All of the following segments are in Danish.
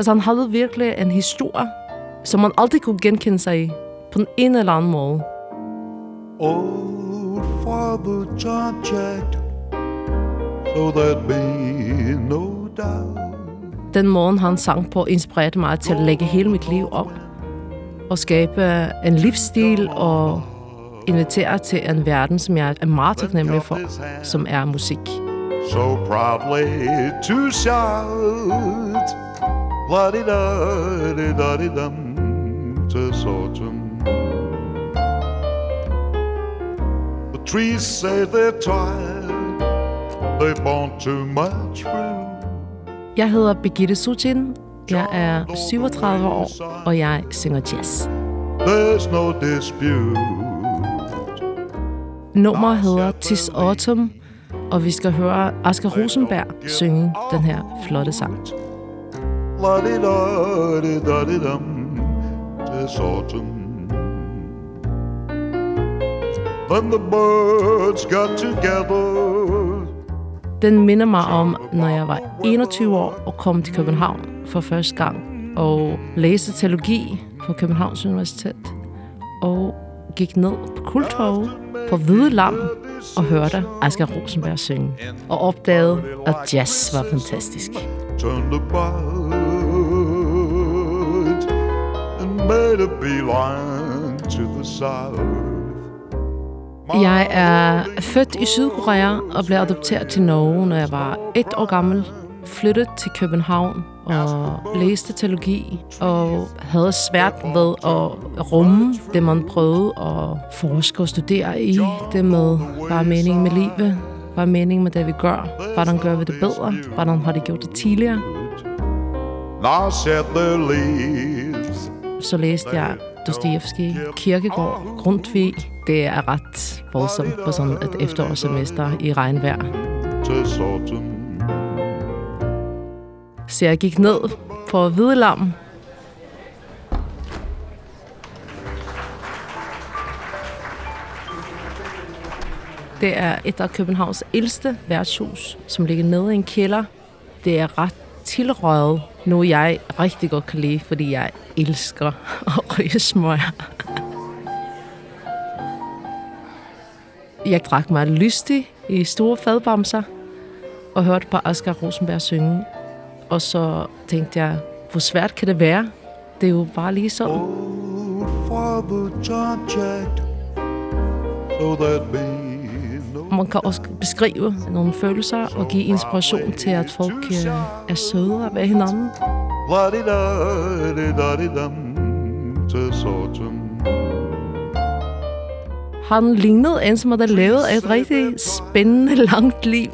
Altså, han havde virkelig en historie, som man aldrig kunne genkende sig i, på den ene eller anden måde. Old Father John Jett, so there'd be no doubt. Den morgen, han sang på, inspirerede mig til at lægge hele mit liv op og skabe en livsstil og invitere til en verden, som jeg er meget taknemmelig for, som er musik. So proudly to shout, la di da di da di dum, tis autumn. The trees say they're tired, they've borne too much fruit. Jeg hedder Birgitte Sutin. Jeg er 37 år, og jeg synger jazz. There's no dispute. Nummeret hedder Tis Autumn, og vi skal høre Asger Rosenberg synge den her flotte sang. La di da di da di dum, tis autumn. Then the birds got together. Den minder mig om, når jeg var 21 år og kom til København for første gang og læste teologi på Københavns Universitet og gik ned på Kultorvet på Hvide Lam og hørte Asger Rosenberg synge og opdagede, at jazz var fantastisk. Turned about made a beeline to the south. Jeg er født i Sydkorea og blev adopteret til Norge, når jeg var et år gammel. Flyttede til København og læste teologi og havde svært ved at rumme det, man prøvede at forske og studere i. Det med, hvad er meningen med livet? Hvad er meningen med det, vi gør? Hvordan gør vi det bedre? Hvordan har de gjort det tidligere? Now shed their leaves. Så læste jeg Dostoyevsky, Kierkegaard, Grundtvig. Det er ret voldsomt på sådan et efterårssemester i regnvejr. Så jeg gik ned på Hvidelam. Det er et af Københavns ældste værtshus, som ligger nede i en kælder. Det er ret tilrøget, nu jeg rigtig godt kan lide, fordi jeg elsker at ryge smøger. Jeg drak mig lystig i store fadbamser og hørte på Asger Rosenberg synge. Og så tænkte jeg, hvor svært kan det være? Det er jo bare lige sådan. Man kan også beskrive nogle følelser og give inspiration til, at folk øh, er søde ved hinanden. Han lignede en, som havde levet et rigtig spændende, langt liv.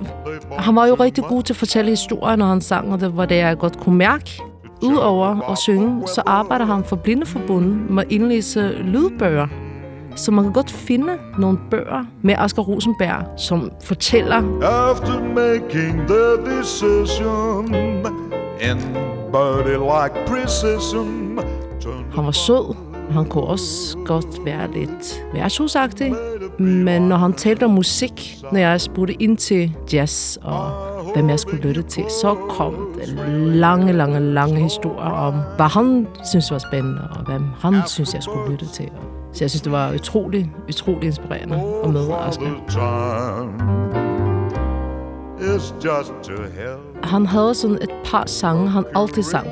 Han var jo rigtig god til at fortælle historier, når han sang, og det var det, jeg godt kunne mærke. Udover at synge, så arbejder han for Blindeforbundet med at indlæse lydbøger. Så man kan godt finde nogle bøger med Asger Rosenberg, som fortæller, After making the decision in birdie-like precision, han var sød. Han kunne også godt være lidt værtshusagtig. Men når han talte om musik, når jeg spurgte ind til jazz og hvem jeg skulle lytte til, så kom det lange, lange, lange historier om, hvad han synes var spændende, og hvem han synes, jeg skulle lytte til. Så jeg synes, det var utrolig, utrolig inspirerende to hell. Han havde sådan et par sange, han altid sang.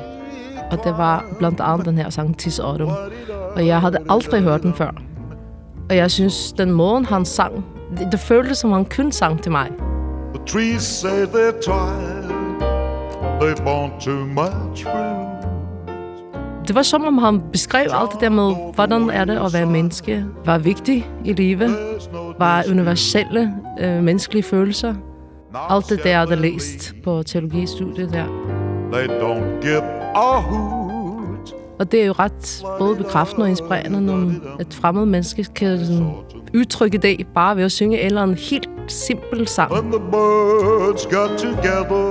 Og det var blandt andet den her sang, Tis Autumn. Og jeg havde aldrig hørt den før. Og jeg synes, den måde, han sang, det, det føltes som, han kun sang til mig. The trees say they're tired, they've borne too much fruit. Det var som om, han beskrev alt det der med, hvordan er det at være menneske, hvad er vigtigt i livet, er universelle øh, menneskelige følelser. Alt det der, havde læst på teologistudiet der. They don't give a hoot. Og det er jo ret både bekræftende og inspirerende, når et fremmed menneske kan sådan udtrykke det bare ved at synge en eller anden helt simpel sang. When the birds got together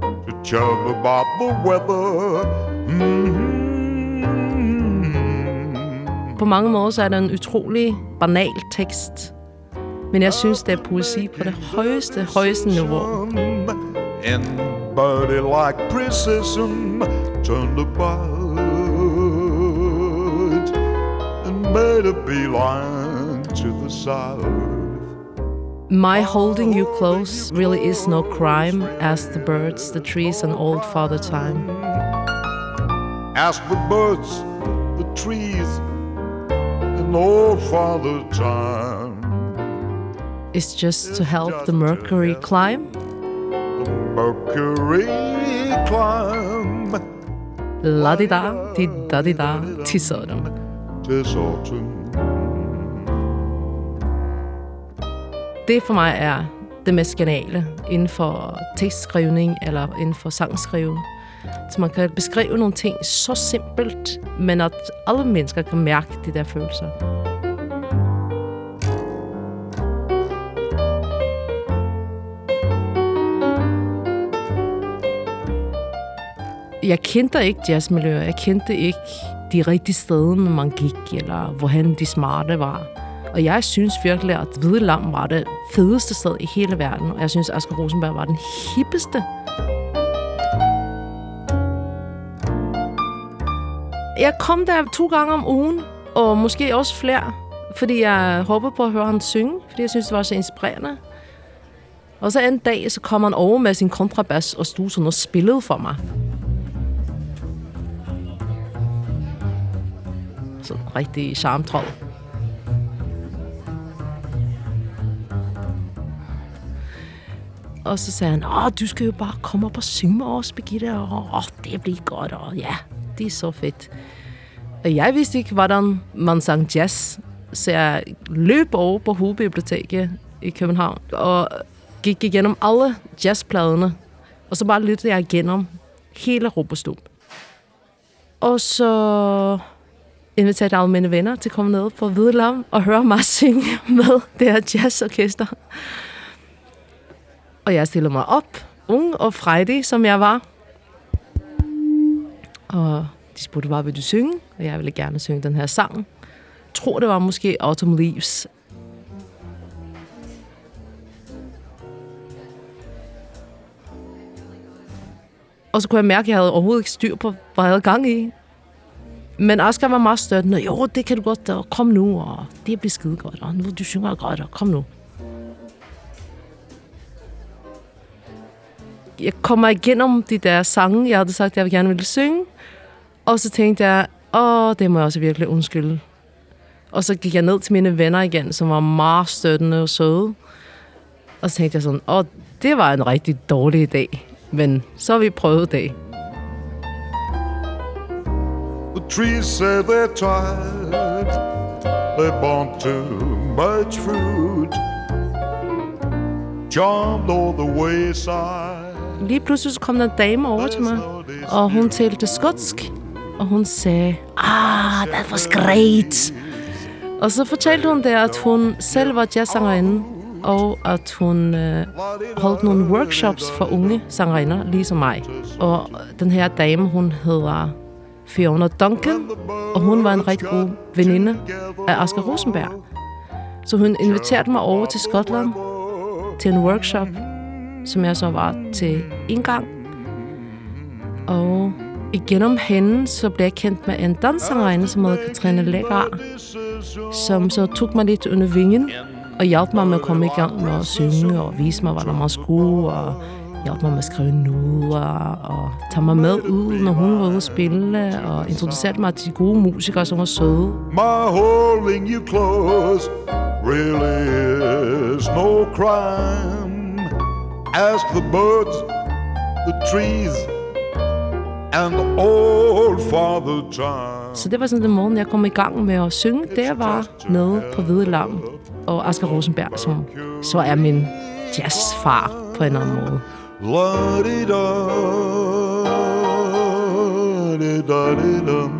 to chirp about the weather. Mm-hmm. På mange måder så er det en utrolig banal tekst. Men jeg synes, det er poesi på det højeste, højeste niveau. Like turned about and made a beeline to the south. My holding you close really is no crime, as the birds, the trees, and old Father Time. Ask the birds, the trees, and old Father Time. It's just to help the mercury climb. The Mercury climb. La di da, di da di da, tis autumn. Tis autumn. Det for mig er det mest geniale inden for tekstskrivning eller inden for sangskrivning. Så man kan beskrive nogle ting så simpelt, men at alle mennesker kan mærke de der følelser. Jeg kendte ikke jazzmiljøer. Jeg kendte ikke de rigtige steder, man gik, eller hvorhen de smarte var. Og jeg synes virkelig, at Hvide Lam var det fedeste sted i hele verden. Og jeg synes, Asger Rosenberg var den hippeste. Jeg kom der to gange om ugen, og måske også flere, fordi jeg håbede på at høre ham synge, fordi jeg synes, det var så inspirerende. Og så en dag, så kom han over med sin kontrabas og stod sådan og spillede for mig. Sådan rigtig charmtrold. Og så sagde han, åh, du skal jo bare komme op og synge med os, Birgitte. Og åh, det bliver godt, og ja, det er så fedt. Og jeg vidste ikke, hvordan man sang jazz, så jeg løb over på Hovedbiblioteket i København og gik igennem alle jazzpladerne, og så bare lyttede jeg igennem hele Robostub. Og så inviterede alle mine venner til at komme ned på Hvidelam og høre mig synge med det her jazzorkester. Og jeg stillede mig op, ung og frejdig, som jeg var. Og de spurgte, bare, vil du synge? Og jeg ville gerne synge den her sang. Jeg tror, det var måske Autumn Leaves. Og så kunne jeg mærke, at jeg havde overhovedet ikke styr på, hvad jeg havde gang i. Men Oscar var meget støttende. Jo, det kan du godt, og kom nu, og det bliver skide godt, og nu du synger godt, og kom nu. Jeg kommer igennem de der sange, jeg havde sagt, jeg gerne ville synge. Og så tænkte jeg, åh, det må jeg også virkelig undskylde. Og så gik jeg ned til mine venner igen, som var meget støttende og søde. Og så tænkte jeg sådan, åh, det var en rigtig dårlig dag. Men så har vi prøvet det. The trees say they're tired. They want too much fruit. Charmed all the wayside. Lige pludselig så kom der en dame over til mig, og hun talte skotsk. Og hun sagde, ah, that was great. Og så fortalte hun der, at hun selv var jazzsangerinde, og at hun øh, holdt nogle workshops for unge sangerinder, ligesom mig. Og den her dame, hun hedder Fiona Duncan, og hun var en rigtig god veninde af Asger Rosenberg. Så hun inviterede mig over til Skotland til en workshop, som jeg så var til en gang. Og igennem hende, så blev jeg kendt med en danssangerinde, som hedder Katrine Lækker, som så tog mig lidt under vingen og hjalp mig med at komme i gang med at synge og vise mig, hvordan man skulle, og hjalp mig med at skrive noder og tage mig med ud, når hun var ude at spille, og introducerede mig til de gode musikere, som var søde. My holding you close really is no crime. Ask the birds, the trees, and old Father Time. Så det var sådan den morgen, jeg kom i gang med at synge. Der var nede på Hvide Lam og Asger Rosenberg, som så er min jazzfar på en anden måde. La-di-da, di-da-di-dum.